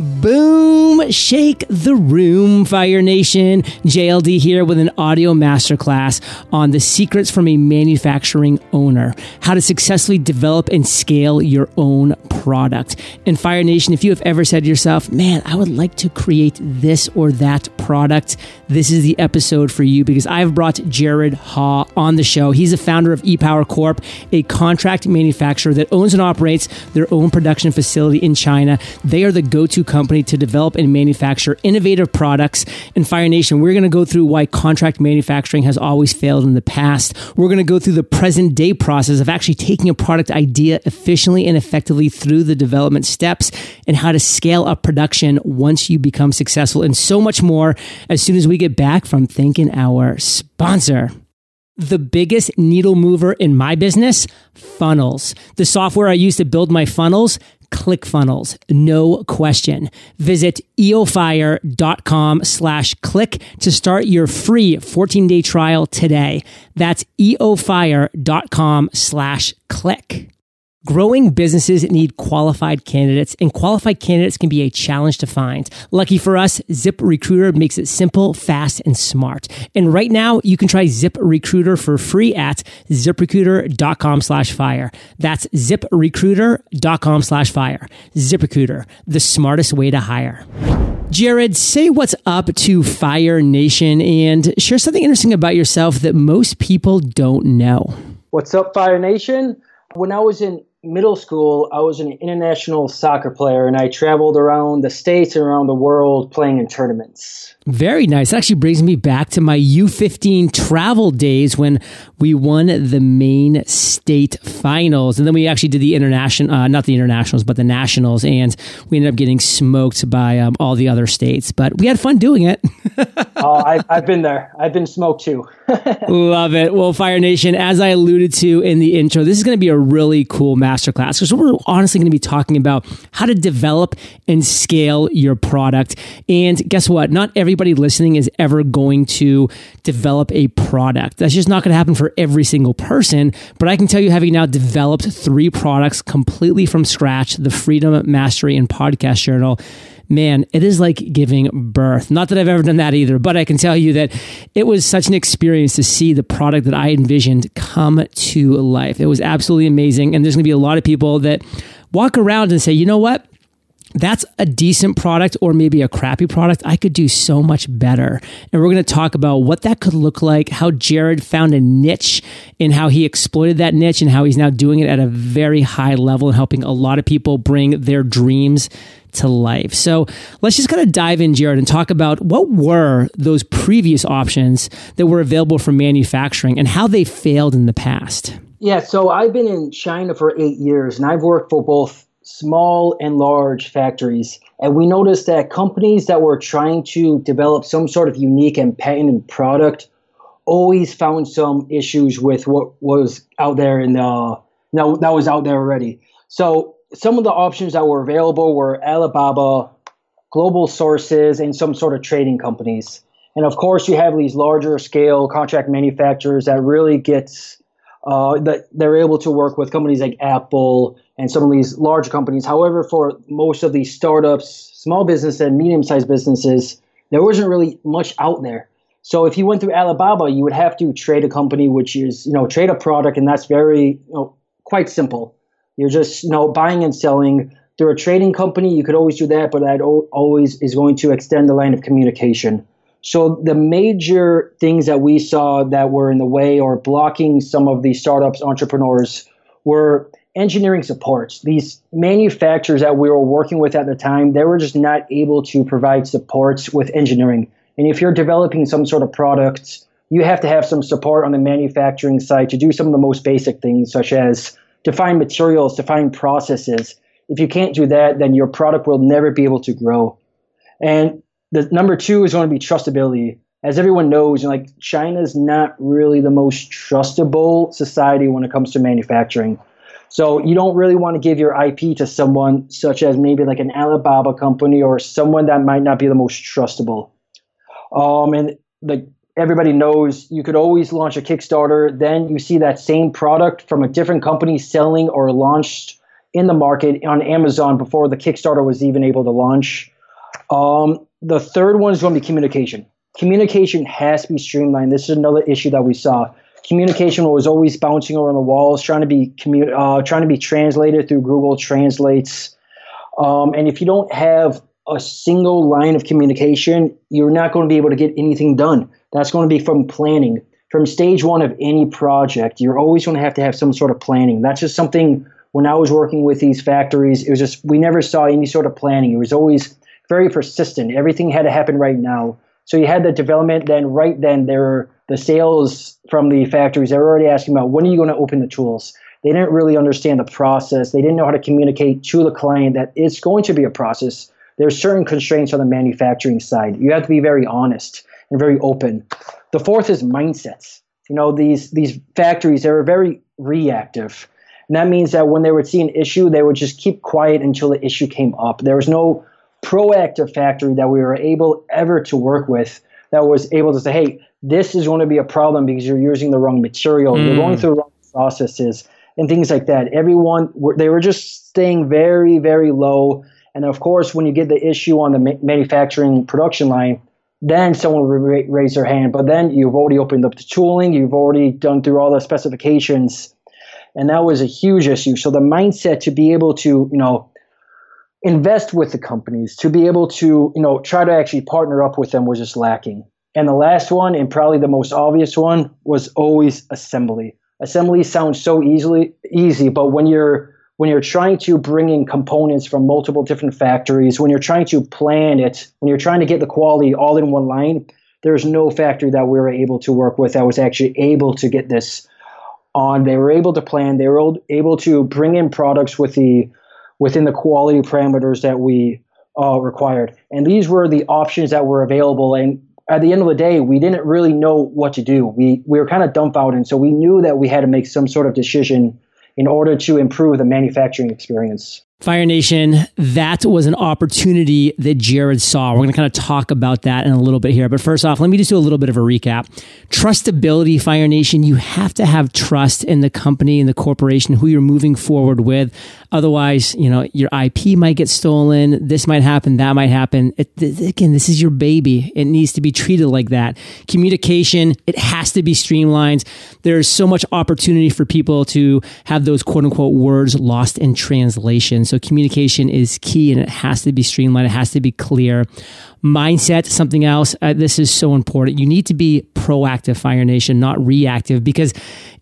Boom! Shake the room, Fire Nation. JLD here with an audio masterclass on the secrets from a manufacturing owner, how to successfully develop and scale your own product. And Fire Nation, if you have ever said to yourself, man, I would like to create this or that product, this is the episode for you because I've brought Jared Haw on the show. He's the founder of ePower Corp, a contract manufacturer that owns and operates their own production facility in China. They are the go to company to develop and manufacture innovative products. In Fire Nation, we're going to go through why contract manufacturing has always failed in the past. We're going to go through the present day process of actually taking a product idea efficiently and effectively through the development steps and how to scale up production once you become successful and so much more as soon as we get back from thanking our sponsor. The biggest needle mover in my business, funnels. The software I use to build my funnels ClickFunnels, no question. Visit eofire.com slash click to start your free 14 day trial today. That's eofire.com slash click. Growing businesses need qualified candidates, and qualified candidates can be a challenge to find. Lucky for us, ZipRecruiter makes it simple, fast, and smart. And right now, you can try ZipRecruiter for free at ziprecruiter.com slash fire. That's ziprecruiter.com slash fire. ZipRecruiter, the smartest way to hire. Jared, say what's up to Fire Nation and share something interesting about yourself that most people don't know. What's up, Fire Nation? When I was in middle school, I was an international soccer player and I traveled around the states and around the world playing in tournaments. Very nice. actually brings me back to my U15 travel days when we won the Maine state finals. And then we actually did the international, uh, not the internationals, but the nationals. And we ended up getting smoked by um, all the other states. But we had fun doing it. oh, I, I've been there. I've been smoked too. Love it. Well, Fire Nation, as I alluded to in the intro, this is going to be a really cool masterclass because we're honestly going to be talking about how to develop and scale your product. And guess what? Not everybody listening is ever going to develop a product. That's just not going to happen for every single person. But I can tell you, having now developed three products completely from scratch, the Freedom, Mastery, and Podcast Journal man, it is like giving birth. Not that I've ever done that either, but I can tell you that it was such an experience to see the product that I envisioned come to life. It was absolutely amazing. And there's going to be a lot of people that walk around and say, you know what? that's a decent product or maybe a crappy product. I could do so much better. And we're going to talk about what that could look like, how Jared found a niche and how he exploited that niche and how he's now doing it at a very high level and helping a lot of people bring their dreams to life. So let's just kind of dive in, Jared, and talk about what were those previous options that were available for manufacturing and how they failed in the past. Yeah, so I've been in China for eight years and I've worked for both small and large factories. And we noticed that companies that were trying to develop some sort of unique and patented product always found some issues with what was out there in the that was out there already. So some of the options that were available were Alibaba, global sources, and some sort of trading companies. And of course, you have these larger scale contract manufacturers that really gets uh, that they're able to work with companies like Apple and some of these large companies. However, for most of these startups, small business and medium sized businesses, there wasn't really much out there. So if you went through Alibaba, you would have to trade a company, which is you know trade a product, and that's very you know quite simple. You're just you know buying and selling through a trading company. You could always do that, but that always is going to extend the line of communication. So the major things that we saw that were in the way or blocking some of these startups entrepreneurs were engineering supports. These manufacturers that we were working with at the time, they were just not able to provide supports with engineering. And if you're developing some sort of product, you have to have some support on the manufacturing side to do some of the most basic things, such as define materials, define processes. If you can't do that, then your product will never be able to grow. And the number two is going to be trustability. As everyone knows, like China is not really the most trustable society when it comes to manufacturing. So you don't really want to give your IP to someone such as maybe like an Alibaba company or someone that might not be the most trustable. Um, and like everybody knows you could always launch a Kickstarter, then you see that same product from a different company selling or launched in the market on Amazon before the Kickstarter was even able to launch. Um, the third one is going to be communication. Communication has to be streamlined. This is another issue that we saw. Communication was always bouncing around the walls, trying to be commu- uh, trying to be translated through Google Translates. Um, and if you don't have a single line of communication, you're not going to be able to get anything done. That's going to be from planning. From stage one of any project, you're always going to have to have some sort of planning. That's just something when I was working with these factories, it was just, we never saw any sort of planning. It was always very persistent. Everything had to happen right now. So you had the development, then right then there were the sales from the factories. They were already asking about when are you going to open the tools? They didn't really understand the process. They didn't know how to communicate to the client that it's going to be a process. There's certain constraints on the manufacturing side. You have to be very honest and very open. The fourth is mindsets. You know, these these factories, they were very reactive. And that means that when they would see an issue, they would just keep quiet until the issue came up. There was no proactive factory that we were able ever to work with that was able to say, hey, this is going to be a problem because you're using the wrong material, mm. you're going mm. through the wrong processes, and things like that. Everyone, they were just staying very, very low. And of course, when you get the issue on the ma- manufacturing production line, then someone will ra- raise their hand. But then you've already opened up the tooling, you've already done through all the specifications, and that was a huge issue. So the mindset to be able to, you know, invest with the companies, to be able to, you know, try to actually partner up with them was just lacking. And the last one, and probably the most obvious one, was always assembly. Assembly sounds so easily easy, but when you're when you're trying to bring in components from multiple different factories, when you're trying to plan it, when you're trying to get the quality all in one line, there's no factory that we were able to work with that was actually able to get this on. They were able to plan. They were able to bring in products with the within the quality parameters that we uh, required. And these were the options that were available. And at the end of the day, we didn't really know what to do. We we were kind of dumbfounded, so we knew that we had to make some sort of decision in order to improve the manufacturing experience. Fire Nation, that was an opportunity that Jared saw. We're going to kind of talk about that in a little bit here. But first off, let me just do a little bit of a recap. Trustability, Fire Nation, you have to have trust in the company and the corporation who you're moving forward with. Otherwise, you know, your IP might get stolen. This might happen. That might happen. It, again, this is your baby. It needs to be treated like that. Communication, it has to be streamlined. There's so much opportunity for people to have those quote unquote words lost in translation. So communication is key and it has to be streamlined. It has to be clear mindset, something else. Uh, this is so important. You need to be proactive, Fire Nation, not reactive, because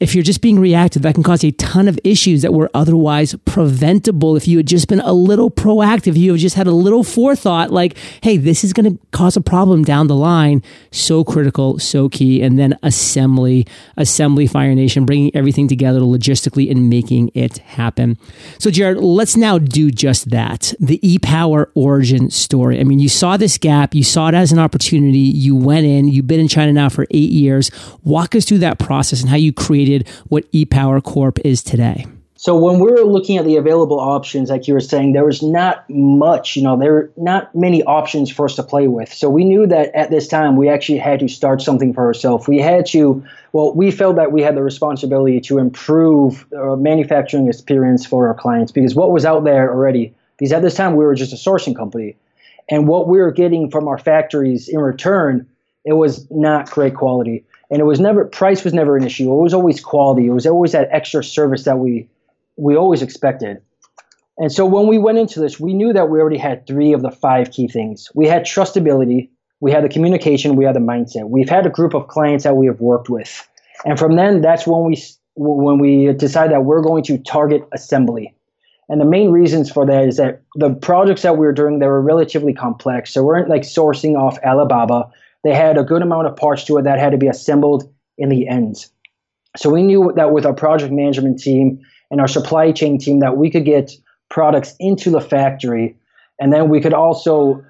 if you're just being reactive, that can cause a ton of issues that were otherwise preventable if you had just been a little proactive. You have just had a little forethought, like, hey, this is going to cause a problem down the line. So critical, so key. And then assembly, assembly, Fire Nation, bringing everything together logistically and making it happen. So, Jared, let's now do just that the e power origin story. I mean, you saw this gap, you saw it as an opportunity, you went in, you've been in China now for eight years. Walk us through that process and how you created what ePower Corp is today? So when we were looking at the available options, like you were saying, there was not much, you know, there were not many options for us to play with. So we knew that at this time we actually had to start something for ourselves. We had to, well, we felt that we had the responsibility to improve the manufacturing experience for our clients because what was out there already, because at this time we were just a sourcing company. And what we were getting from our factories in return, it was not great quality and it was never price was never an issue. It was always quality. It was always that extra service that we we always expected. And so when we went into this, we knew that we already had three of the five key things. We had trustability, we had the communication, we had the mindset. We've had a group of clients that we have worked with, and from then that's when we when we decided that we're going to target assembly. And the main reasons for that is that the projects that we were doing they were relatively complex. So we weren't like sourcing off Alibaba. They had a good amount of parts to it that had to be assembled in the end. So we knew that with our project management team and our supply chain team that we could get products into the factory and then we could also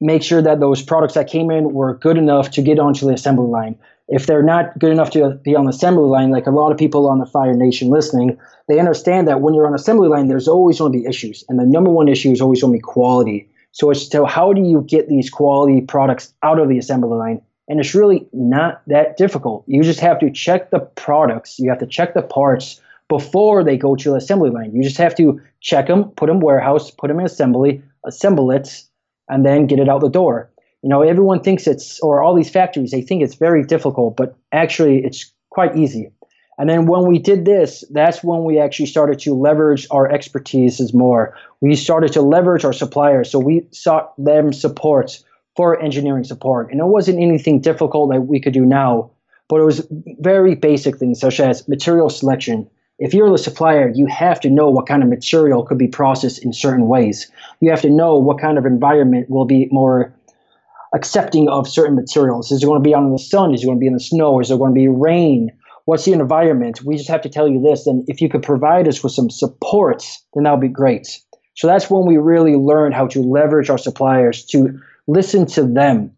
make sure that those products that came in were good enough to get onto the assembly line. If they're not good enough to be on the assembly line, like a lot of people on the Fire Nation listening, they understand that when you're on assembly line, there's always going to be issues. And the number one issue is always going to be quality. So it's to how do you get these quality products out of the assembly line? And it's really not that difficult. You just have to check the products, you have to check the parts before they go to the assembly line. You just have to check them, put them warehouse, put them in assembly, assemble it, and then get it out the door. You know, everyone thinks it's, or all these factories, they think it's very difficult, but actually it's quite easy. And then when we did this, that's when we actually started to leverage our expertise more. We started to leverage our suppliers. So we sought them support for engineering support. And it wasn't anything difficult that we could do now, but it was very basic things such as material selection. If you're the supplier, you have to know what kind of material could be processed in certain ways. You have to know what kind of environment will be more accepting of certain materials. Is it going to be out in the sun? Is it going to be in the snow? Is it going to be rain? What's the environment? We just have to tell you this. And if you could provide us with some support, then that would be great. So that's when we really learned how to leverage our suppliers to listen to them.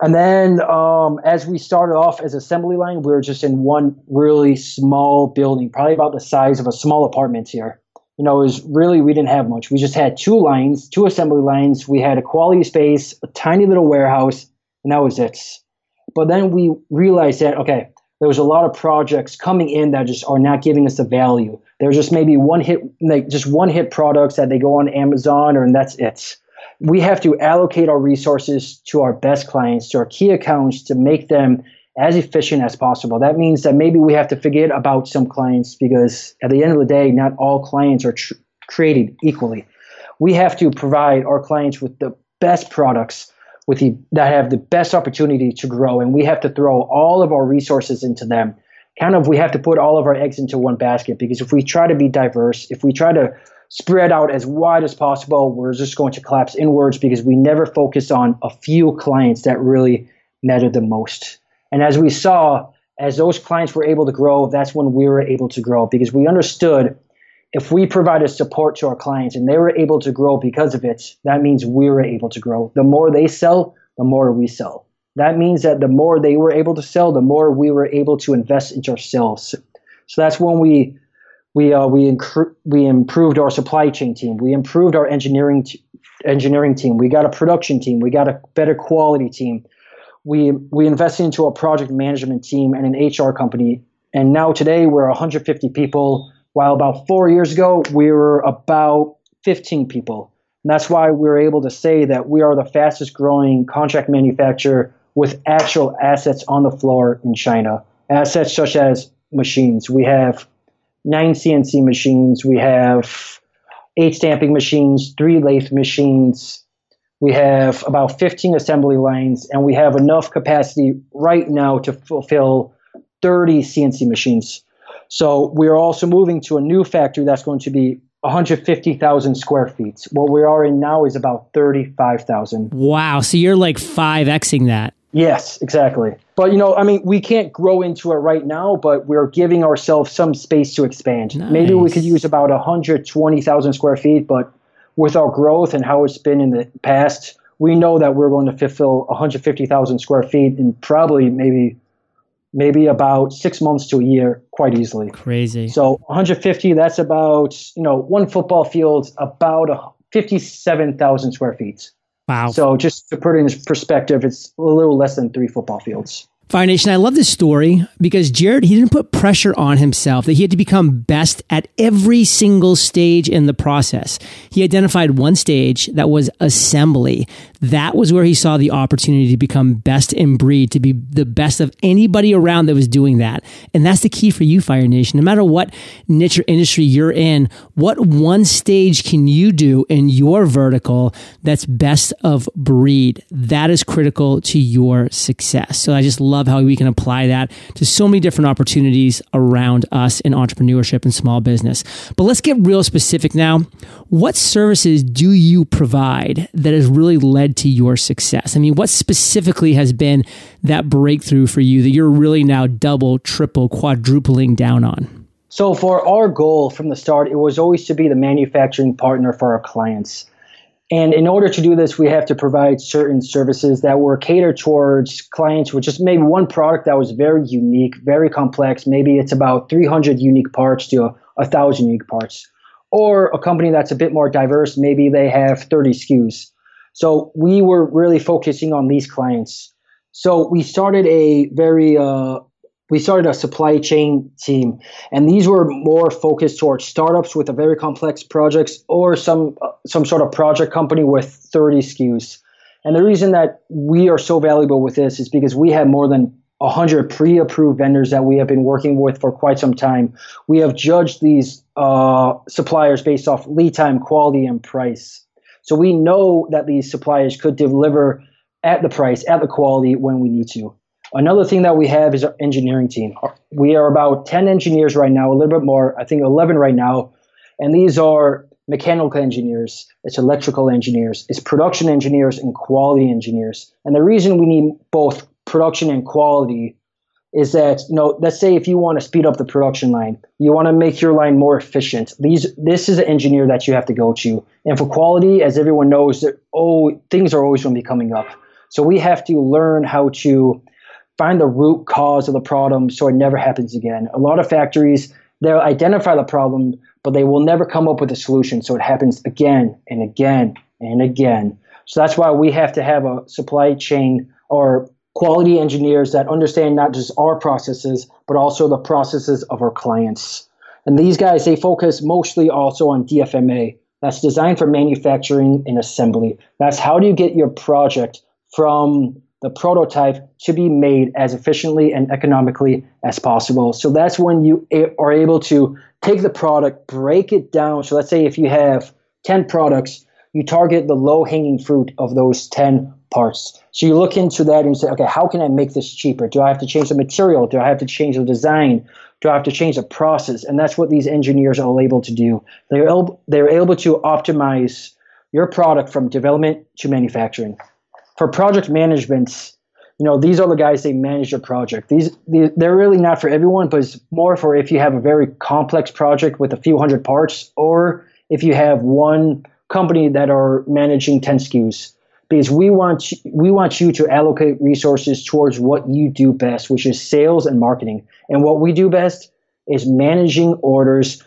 And then um, as we started off as assembly line, we were just in one really small building, probably about the size of a small apartment here. You know, it was really, we didn't have much. We just had two lines, two assembly lines. We had a quality space, a tiny little warehouse, and that was it. But then we realized that, okay, there was a lot of projects coming in that just are not giving us the value. There's just maybe one hit, like just one hit products that they go on Amazon, or and that's it. We have to allocate our resources to our best clients, to our key accounts, to make them as efficient as possible. That means that maybe we have to forget about some clients because at the end of the day, not all clients are tr- created equally. We have to provide our clients with the best products with the that have the best opportunity to grow and we have to throw all of our resources into them kind of we have to put all of our eggs into one basket because if we try to be diverse if we try to spread out as wide as possible we're just going to collapse inwards because we never focus on a few clients that really matter the most and as we saw as those clients were able to grow that's when we were able to grow because we understood if we provided support to our clients and they were able to grow because of it, that means we were able to grow. The more they sell, the more we sell. That means that the more they were able to sell, the more we were able to invest into ourselves. So that's when we we uh, we incre- we improved our supply chain team. We improved our engineering t- engineering team. We got a production team. We got a better quality team. We we invested into a project management team and an HR company. And now today we're 150 people while about four years ago, we were about 15 people. And that's why we're able to say that we are the fastest growing contract manufacturer with actual assets on the floor in China. Assets such as machines. We have nine CNC machines. We have eight stamping machines, three lathe machines. We have about 15 assembly lines, and we have enough capacity right now to fulfill 30 CNC machines. So we're also moving to a new factory that's going to be 150,000 square feet. What we are in now is about 35,000. Wow. So you're like 5Xing that. Yes, exactly. But you know, I mean, we can't grow into it right now, but we're giving ourselves some space to expand. Nice. Maybe we could use about 120,000 square feet, but with our growth and how it's been in the past, we know that we're going to fulfill 150,000 square feet in probably maybe maybe about six months to a year quite easily. Crazy. So 150, that's about, you know, one football field, about 57,000 square feet. Wow. So just to put it in perspective, it's a little less than three football fields. Fire Nation, I love this story because Jared, he didn't put pressure on himself that he had to become best at every single stage in the process. He identified one stage that was assembly. That was where he saw the opportunity to become best in breed, to be the best of anybody around that was doing that. And that's the key for you, Fire Nation. No matter what niche or industry you're in, what one stage can you do in your vertical that's best of breed? That is critical to your success. So I just love how we can apply that to so many different opportunities around us in entrepreneurship and small business. But let's get real specific now. What services do you provide that has really led to your success? I mean, what specifically has been that breakthrough for you that you're really now double, triple, quadrupling down on? So, for our goal from the start, it was always to be the manufacturing partner for our clients. And in order to do this, we have to provide certain services that were catered towards clients with just maybe one product that was very unique, very complex. Maybe it's about 300 unique parts to a 1,000 unique parts. Or a company that's a bit more diverse, maybe they have 30 SKUs. So we were really focusing on these clients. So we started a very uh, we started a supply chain team, and these were more focused towards startups with a very complex projects or some uh, some sort of project company with 30 SKUs. And the reason that we are so valuable with this is because we have more than 100 pre-approved vendors that we have been working with for quite some time. We have judged these uh, suppliers based off lead time, quality, and price. So we know that these suppliers could deliver at the price, at the quality when we need to. Another thing that we have is our engineering team. We are about 10 engineers right now, a little bit more, I think 11 right now. And these are mechanical engineers, it's electrical engineers, it's production engineers, and quality engineers. And the reason we need both production and quality is that you know let's say if you want to speed up the production line you want to make your line more efficient. These this is an engineer that you have to go to. And for quality as everyone knows that oh things are always going to be coming up. So we have to learn how to find the root cause of the problem so it never happens again. A lot of factories they'll identify the problem but they will never come up with a solution so it happens again and again and again. So that's why we have to have a supply chain or quality engineers that understand not just our processes, but also the processes of our clients. And these guys, they focus mostly also on DFMA. That's designed for manufacturing and assembly. That's how do you get your project from the prototype to be made as efficiently and economically as possible. So that's when you are able to take the product, break it down. So let's say if you have 10 products, you target the low hanging fruit of those 10 parts. So you look into that and you say, okay, how can I make this cheaper? Do I have to change the material? Do I have to change the design? Do I have to change the process? And that's what these engineers are able to do. They're able, they're able to optimize your product from development to manufacturing. For project management, you know, these are the guys they manage your project. These they're really not for everyone, but it's more for if you have a very complex project with a few hundred parts, or if you have one company that are managing 10 SKUs because we want we want you to allocate resources towards what you do best, which is sales and marketing. And what we do best is managing orders,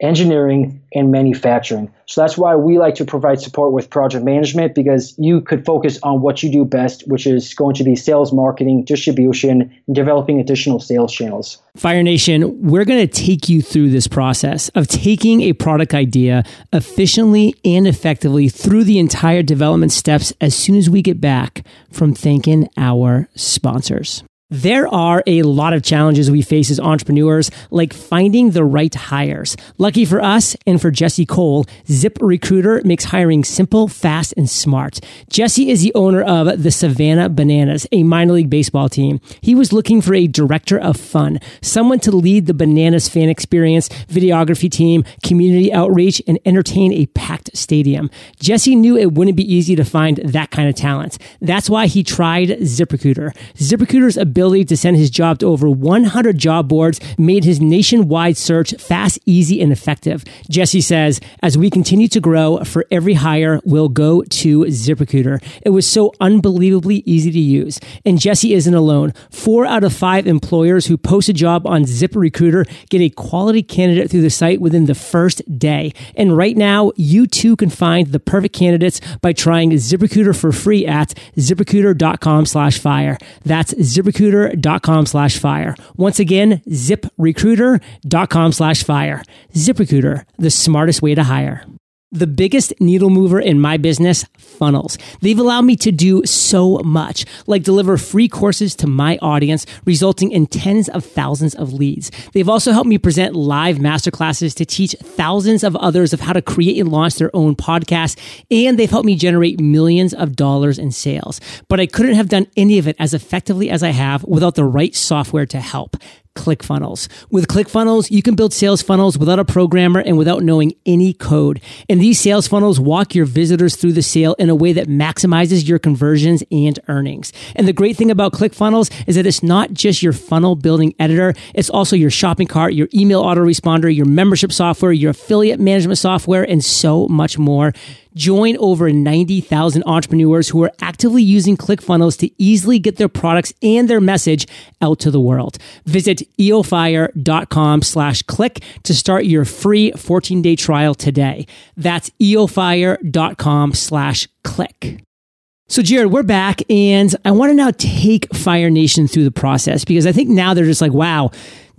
engineering, and manufacturing. So that's why we like to provide support with project management because you could focus on what you do best, which is going to be sales, marketing, distribution, and developing additional sales channels. Fire Nation, we're going to take you through this process of taking a product idea efficiently and effectively through the entire development steps as soon as we get back from thanking our sponsors. There are a lot of challenges we face as entrepreneurs, like finding the right hires. Lucky for us and for Jesse Cole, ZipRecruiter makes hiring simple, fast, and smart. Jesse is the owner of the Savannah Bananas, a minor league baseball team. He was looking for a director of fun, someone to lead the Bananas fan experience, videography team, community outreach, and entertain a packed stadium. Jesse knew it wouldn't be easy to find that kind of talent. That's why he tried zip ZipRecruiter. ZipRecruiter's ability ability to send his job to over 100 job boards made his nationwide search fast, easy, and effective. Jesse says, as we continue to grow, for every hire, we'll go to ZipRecruiter. It was so unbelievably easy to use. And Jesse isn't alone. Four out of five employers who post a job on ZipRecruiter get a quality candidate through the site within the first day. And right now, you too can find the perfect candidates by trying ZipRecruiter for free at ziprecruiter.com slash fire. That's ZipRecruiter ziprecruiter.com slash fire. Once again, ziprecruiter.com slash fire. ZipRecruiter, the smartest way to hire. The biggest needle mover in my business, funnels. They've allowed me to do so much, like deliver free courses to my audience, resulting in tens of thousands of leads. They've also helped me present live masterclasses to teach thousands of others of how to create and launch their own podcast. And they've helped me generate millions of dollars in sales. But I couldn't have done any of it as effectively as I have without the right software to help. ClickFunnels. With ClickFunnels, you can build sales funnels without a programmer and without knowing any code. And these sales funnels walk your visitors through the sale in a way that maximizes your conversions and earnings. And the great thing about ClickFunnels is that it's not just your funnel building editor, it's also your shopping cart, your email autoresponder, your membership software, your affiliate management software, and so much more. Join over 90,000 entrepreneurs who are actively using ClickFunnels to easily get their products and their message out to the world. Visit eofire.com slash click to start your free 14 day trial today. That's eofire.com slash click. So, Jared, we're back, and I want to now take Fire Nation through the process because I think now they're just like, wow,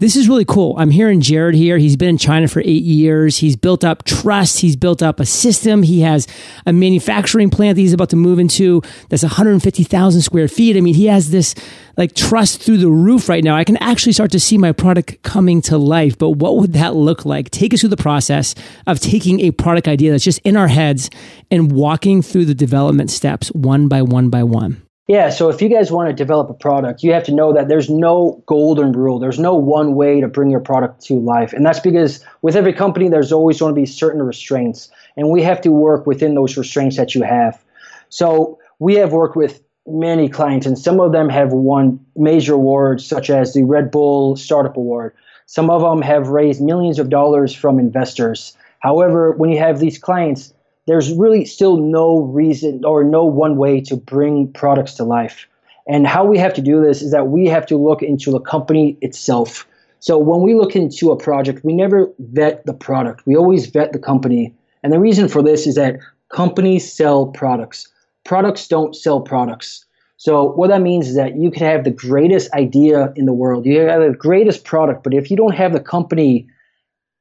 this is really cool. I'm hearing Jared here. He's been in China for eight years. He's built up trust. He's built up a system. He has a manufacturing plant that he's about to move into that's 150,000 square feet. I mean, he has this like trust through the roof right now. I can actually start to see my product coming to life. But what would that look like? Take us through the process of taking a product idea that's just in our heads and walking through the development steps one by one by one. Yeah, so if you guys want to develop a product, you have to know that there's no golden rule. There's no one way to bring your product to life. And that's because with every company, there's always going to be certain restraints. And we have to work within those restraints that you have. So we have worked with many clients, and some of them have won major awards, such as the Red Bull Startup Award. Some of them have raised millions of dollars from investors. However, when you have these clients, there's really still no reason or no one way to bring products to life. And how we have to do this is that we have to look into the company itself. So when we look into a project, we never vet the product. We always vet the company. And the reason for this is that companies sell products. Products don't sell products. So what that means is that you can have the greatest idea in the world. You have the greatest product, but if you don't have the company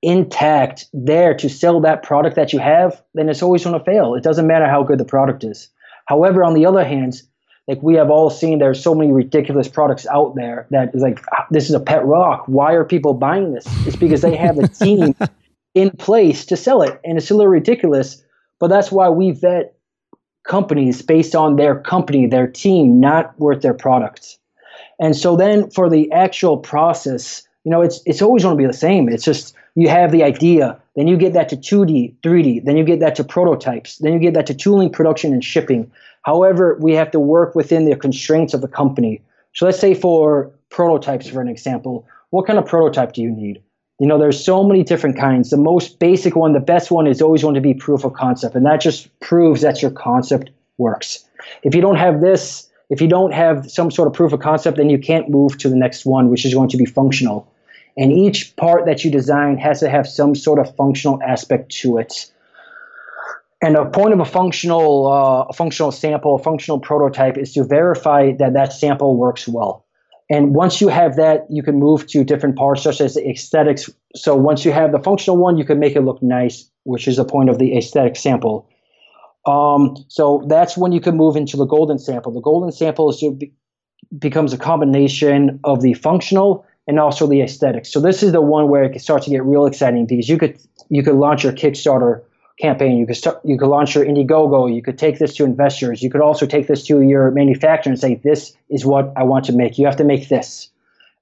intact there to sell that product that you have, then it's always going to fail. It doesn't matter how good the product is. However, on the other hand, like we have all seen, there's so many ridiculous products out there that is like, this is a pet rock. Why are people buying this? It's because they have a team in place to sell it. And it's a little ridiculous, but that's why we vet companies based on their company, their team, not worth their products. And so then for the actual process, you know, it's it's always going to be the same. It's just you have the idea, then you get that to 2D, 3D, then you get that to prototypes, then you get that to tooling, production, and shipping. However, we have to work within the constraints of the company. So let's say for prototypes, for an example, what kind of prototype do you need? You know, there's so many different kinds. The most basic one, the best one is always going to be proof of concept, and that just proves that your concept works. If you don't have this, if you don't have some sort of proof of concept, then you can't move to the next one, which is going to be functional. And each part that you design has to have some sort of functional aspect to it. And a point of a functional, uh, a functional sample, a functional prototype is to verify that that sample works well. And once you have that, you can move to different parts, such as the aesthetics. So once you have the functional one, you can make it look nice, which is the point of the aesthetic sample. Um, so that's when you can move into the golden sample. The golden sample is, becomes a combination of the functional and also the aesthetics. So this is the one where it starts to get real exciting because you could you could launch your Kickstarter campaign. You could start, you could launch your Indiegogo. You could take this to investors. You could also take this to your manufacturer and say, "This is what I want to make. You have to make this."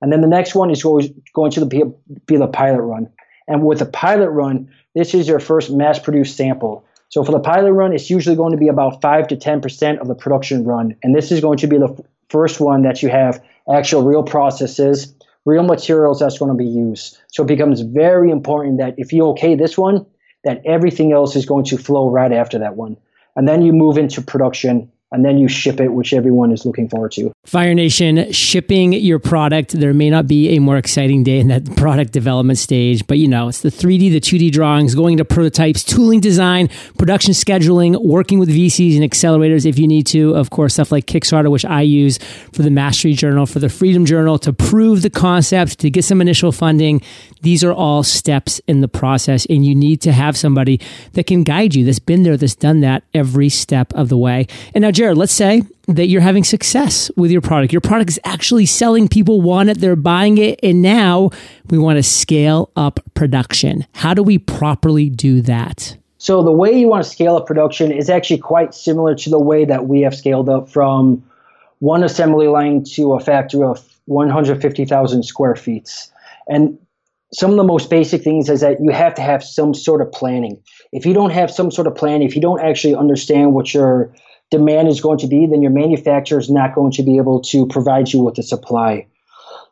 And then the next one is going going to be, be the pilot run. And with the pilot run, this is your first mass-produced sample. So for the pilot run, it's usually going to be about five to ten percent of the production run, and this is going to be the f- first one that you have actual real processes real materials that's going to be used. So it becomes very important that if you okay this one, that everything else is going to flow right after that one. And then you move into production and then you ship it, which everyone is looking forward to. Fire Nation, shipping your product. There may not be a more exciting day in that product development stage, but you know, it's the 3D, the 2D drawings, going to prototypes, tooling design, production scheduling, working with VCs and accelerators if you need to. Of course, stuff like Kickstarter, which I use for the Mastery Journal, for the Freedom Journal to prove the concept, to get some initial funding. These are all steps in the process, and you need to have somebody that can guide you, that's been there, that's done that every step of the way. And now, Jared, let's say that you're having success with your product. Your product is actually selling. People want it. They're buying it. And now we want to scale up production. How do we properly do that? So the way you want to scale up production is actually quite similar to the way that we have scaled up from one assembly line to a factory of 150,000 square feet. And some of the most basic things is that you have to have some sort of planning. If you don't have some sort of plan, if you don't actually understand what your demand is going to be, then your manufacturer is not going to be able to provide you with the supply.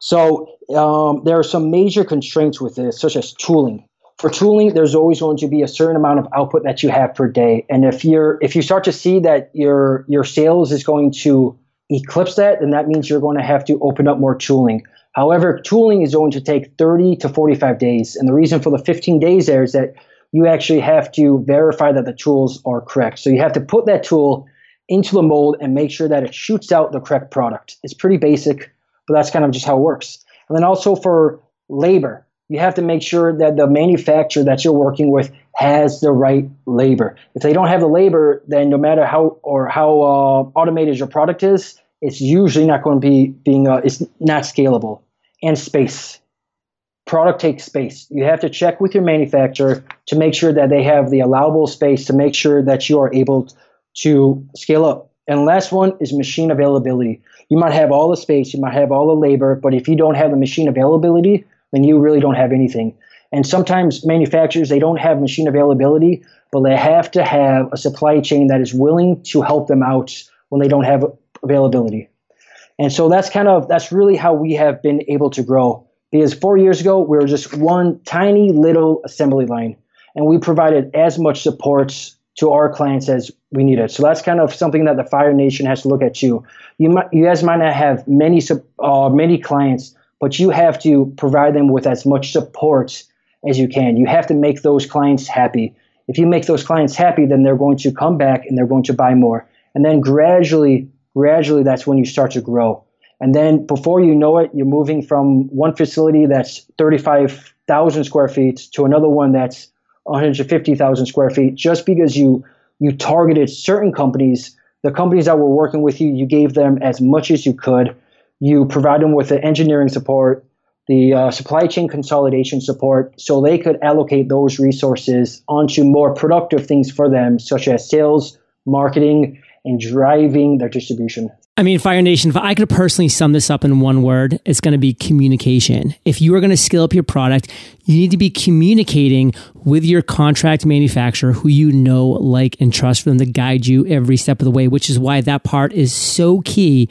So um, there are some major constraints with this, such as tooling. For tooling, there's always going to be a certain amount of output that you have per day, and if you're if you start to see that your your sales is going to eclipse that, then that means you're going to have to open up more tooling. However, tooling is going to take 30 to 45 days, and the reason for the 15 days there is that you actually have to verify that the tools are correct. So you have to put that tool into the mold and make sure that it shoots out the correct product. It's pretty basic, but that's kind of just how it works. And then also for labor, you have to make sure that the manufacturer that you're working with has the right labor. If they don't have the labor, then no matter how or how uh, automated your product is, it's usually not going to be being uh, it's not scalable. And space, product takes space. You have to check with your manufacturer to make sure that they have the allowable space to make sure that you are able to scale up. And last one is machine availability. You might have all the space, you might have all the labor, but if you don't have the machine availability, then you really don't have anything. And sometimes manufacturers they don't have machine availability, but they have to have a supply chain that is willing to help them out when they don't have availability. And so that's kind of that's really how we have been able to grow. Because four years ago we were just one tiny little assembly line, and we provided as much support to our clients as we need it. So that's kind of something that the Fire Nation has to look at too. You might, you guys might not have many uh, many clients, but you have to provide them with as much support as you can. You have to make those clients happy. If you make those clients happy, then they're going to come back and they're going to buy more. And then gradually, gradually, that's when you start to grow. And then before you know it, you're moving from one facility that's 35,000 square feet to another one that's 150,000 square feet just because you you targeted certain companies the companies that were working with you you gave them as much as you could you provide them with the engineering support, the uh, supply chain consolidation support, so they could allocate those resources onto more productive things for them, such as sales, marketing, and driving their distribution. I mean, Fire Nation, if I could personally sum this up in one word, it's going to be communication. If you are going to scale up your product, you need to be communicating with your contract manufacturer who you know, like, and trust for them to guide you every step of the way, which is why that part is so key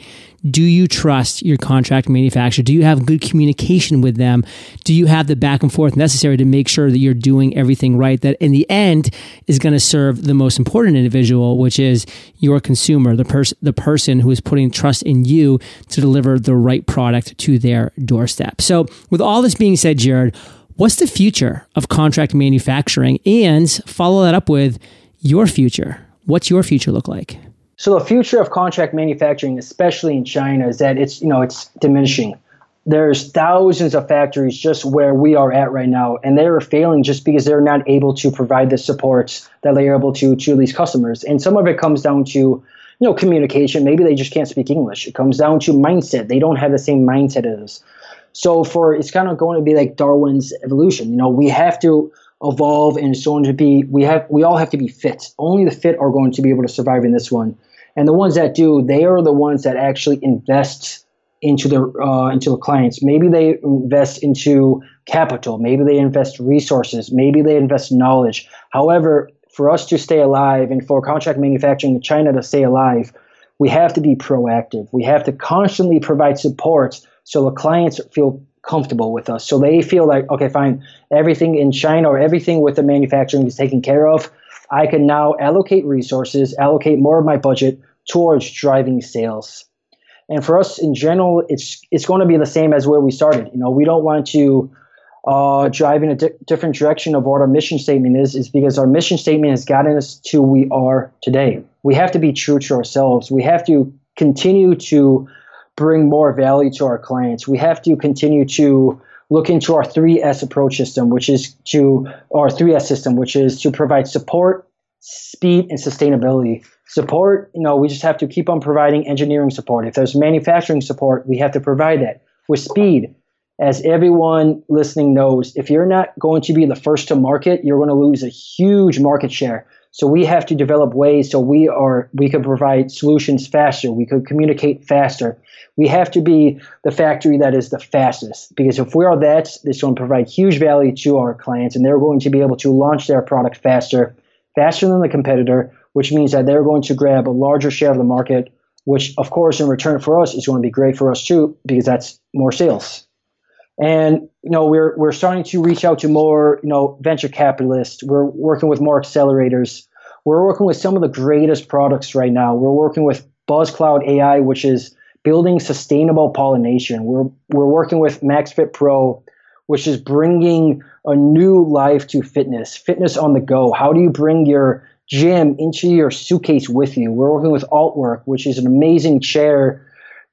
do you trust your contract manufacturer? Do you have good communication with them? Do you have the back and forth necessary to make sure that you're doing everything right? That in the end is going to serve the most important individual, which is your consumer, the person, the person who is putting trust in you to deliver the right product to their doorstep. So, with all this being said, Jared, what's the future of contract manufacturing? And follow that up with your future. What's your future look like? So the future of contract manufacturing, especially in China, is that it's you know it's diminishing. There's thousands of factories just where we are at right now, and they're failing just because they're not able to provide the support that they're able to to these customers. And some of it comes down to you know communication. Maybe they just can't speak English. It comes down to mindset. They don't have the same mindset as us. So for it's kind of going to be like Darwin's evolution. You know, we have to evolve and so to be we have we all have to be fit only the fit are going to be able to survive in this one and the ones that do they are the ones that actually invest into the uh, into the clients maybe they invest into capital. Maybe they invest resources. Maybe they invest knowledge. However for us to stay alive and for contract manufacturing in china to stay alive we have to be proactive. We have to constantly provide support so the clients feel comfortable with us. So they feel like, okay, fine, everything in China or everything with the manufacturing is taken care of. I can now allocate resources, allocate more of my budget towards driving sales. And for us in general, it's it's going to be the same as where we started. You know, we don't want to uh, drive in a di- different direction of what our mission statement is, is because our mission statement has gotten us to we are today. We have to be true to ourselves. We have to continue to bring more value to our clients. We have to continue to look into our 3S approach system, which is to our 3S system, which is to provide support, speed, and sustainability. Support, you know, we just have to keep on providing engineering support. If there's manufacturing support, we have to provide that. With speed, as everyone listening knows, if you're not going to be the first to market, you're going to lose a huge market share. So we have to develop ways so we are we could provide solutions faster. We could communicate faster. We have to be the factory that is the fastest because if we are that, this will provide huge value to our clients, and they're going to be able to launch their product faster, faster than the competitor, which means that they're going to grab a larger share of the market. Which, of course, in return for us, is going to be great for us too because that's more sales. And you know, we're we're starting to reach out to more, you know, venture capitalists. We're working with more accelerators. We're working with some of the greatest products right now. We're working with BuzzCloud AI, which is building sustainable pollination. We're we're working with MaxFit Pro, which is bringing a new life to fitness, fitness on the go. How do you bring your gym into your suitcase with you. We're working with Altwork, which is an amazing chair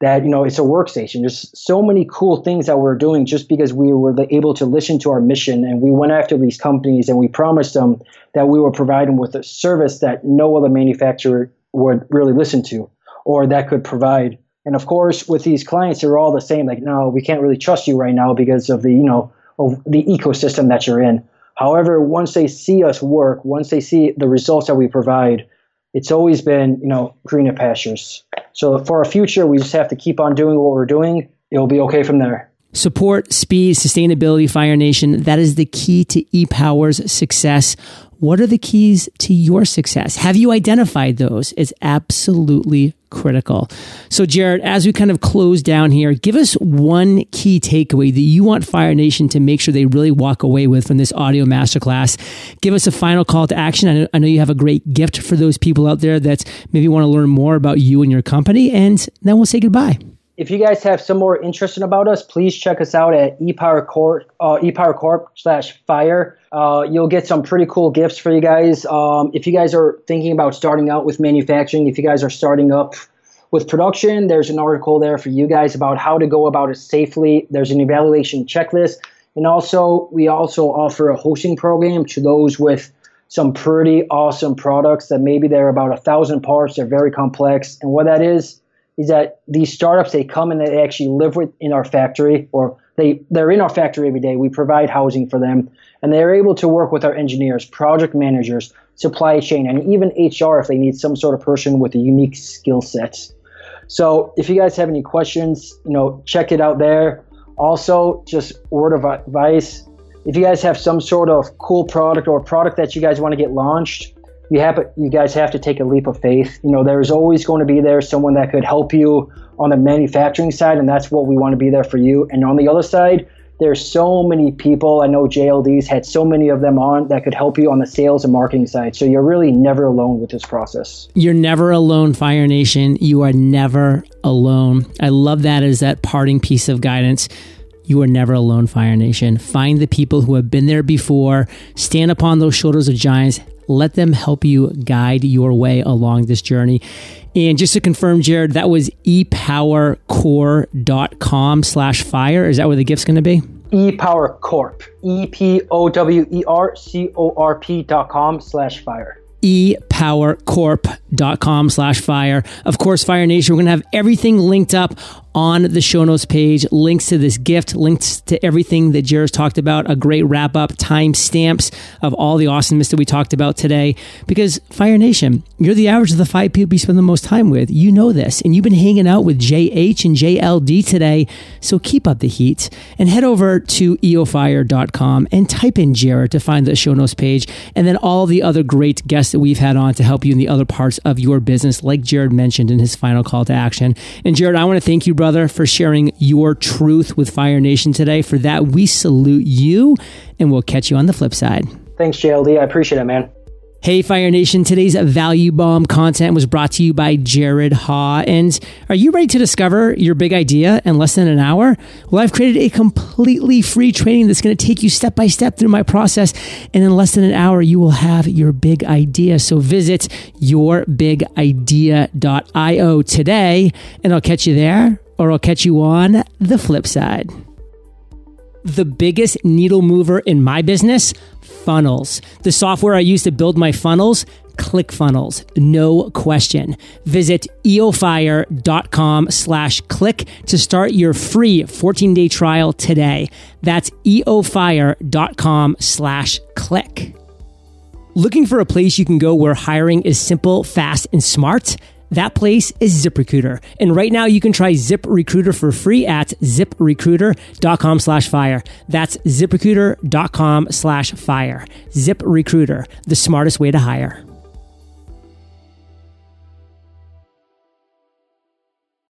that you know it's a workstation. There's so many cool things that we're doing just because we were able to listen to our mission and we went after these companies and we promised them that we would provide them with a service that no other manufacturer would really listen to or that could provide. And of course, with these clients, they're all the same. Like, no, we can't really trust you right now because of the you know of the ecosystem that you're in. However, once they see us work, once they see the results that we provide, it's always been, you know, greener pastures. So for our future, we just have to keep on doing what we're doing. It'll be okay from there. Support, speed, sustainability, Fire Nation. That is the key to ePower's success. What are the keys to your success? Have you identified those? It's absolutely critical. So, Jared, as we kind of close down here, give us one key takeaway that you want Fire Nation to make sure they really walk away with from this audio masterclass. Give us a final call to action. I know, you have a great gift for those people out there that maybe want to learn more about you and your company, and then we'll say goodbye if you guys have some more interest in about us, please check us out at ePowerCorp, uh, ePowerCorp slash fire. Uh, you'll get some pretty cool gifts for you guys. Um, if you guys are thinking about starting out with manufacturing, if you guys are starting up with production, there's an article there for you guys about how to go about it safely. There's an evaluation checklist. And also, we also offer a hosting program to those with some pretty awesome products that maybe they're about a thousand parts, they're very complex. And what that is, is that these startups they come and they actually live with in our factory or they they're in our factory every day. We provide housing for them and they're able to work with our engineers project managers supply chain and even hr if they need some sort of person with a unique skill set. So if you guys have any questions you know check it out there. Also just word of advice if you guys have some sort of cool product or product that you guys want to get launched you have you guys have to take a leap of faith. You know, there's always going to be there someone that could help you on the manufacturing side, and that's what we want to be there for you. And on the other side, there's so many people. I know JLD's had so many of them on that could help you on the sales and marketing side. So you're really never alone with this process. You're never alone, Fire Nation. You are never alone. I love that as that parting piece of guidance. You are never alone, Fire Nation. Find the people who have been there before, stand upon those shoulders of giants, let them help you guide your way along this journey. And just to confirm, Jared, that was epowercorp.com slash fire. Is that where the gift's going to be? ePowerCorp. E-P-O-W-E-R-C-O-R-P dot com slash fire epowercorp.com slash fire. Of course, Fire Nation, we're going to have everything linked up on the show notes page, links to this gift, links to everything that Jared's talked about, a great wrap up, time stamps of all the awesomeness that we talked about today. Because Fire Nation, you're the average of the five people you spend the most time with. You know this, and you've been hanging out with JH and JLD today. So keep up the heat and head over to eofire.com and type in Jared to find the show notes page and then all the other great guests that we've had on to help you in the other parts of your business, like Jared mentioned in his final call to action. And Jared, I want to thank you, brother, for sharing your truth with Fire Nation today. For that, we salute you, and we'll catch you on the flip side. Thanks, JLD. I appreciate it, man. Hey, Fire Nation. Today's Value Bomb content was brought to you by Jared Haw. And are you ready to discover your big idea in less than an hour? Well, I've created a completely free training that's going to take you step by step through my process. And in less than an hour, you will have your big idea. So visit yourbigidea.io today, and I'll catch you there or I'll catch you on the flip side. The biggest needle mover in my business funnels. The software I use to build my funnels, ClickFunnels, no question. Visit eofire.com slash click to start your free 14 day trial today. That's eofire.com slash click. Looking for a place you can go where hiring is simple, fast, and smart? That place is ZipRecruiter. And right now you can try ZipRecruiter for free at ziprecruiter.com slash fire. That's ziprecruiter.com slash fire. ZipRecruiter, the smartest way to hire.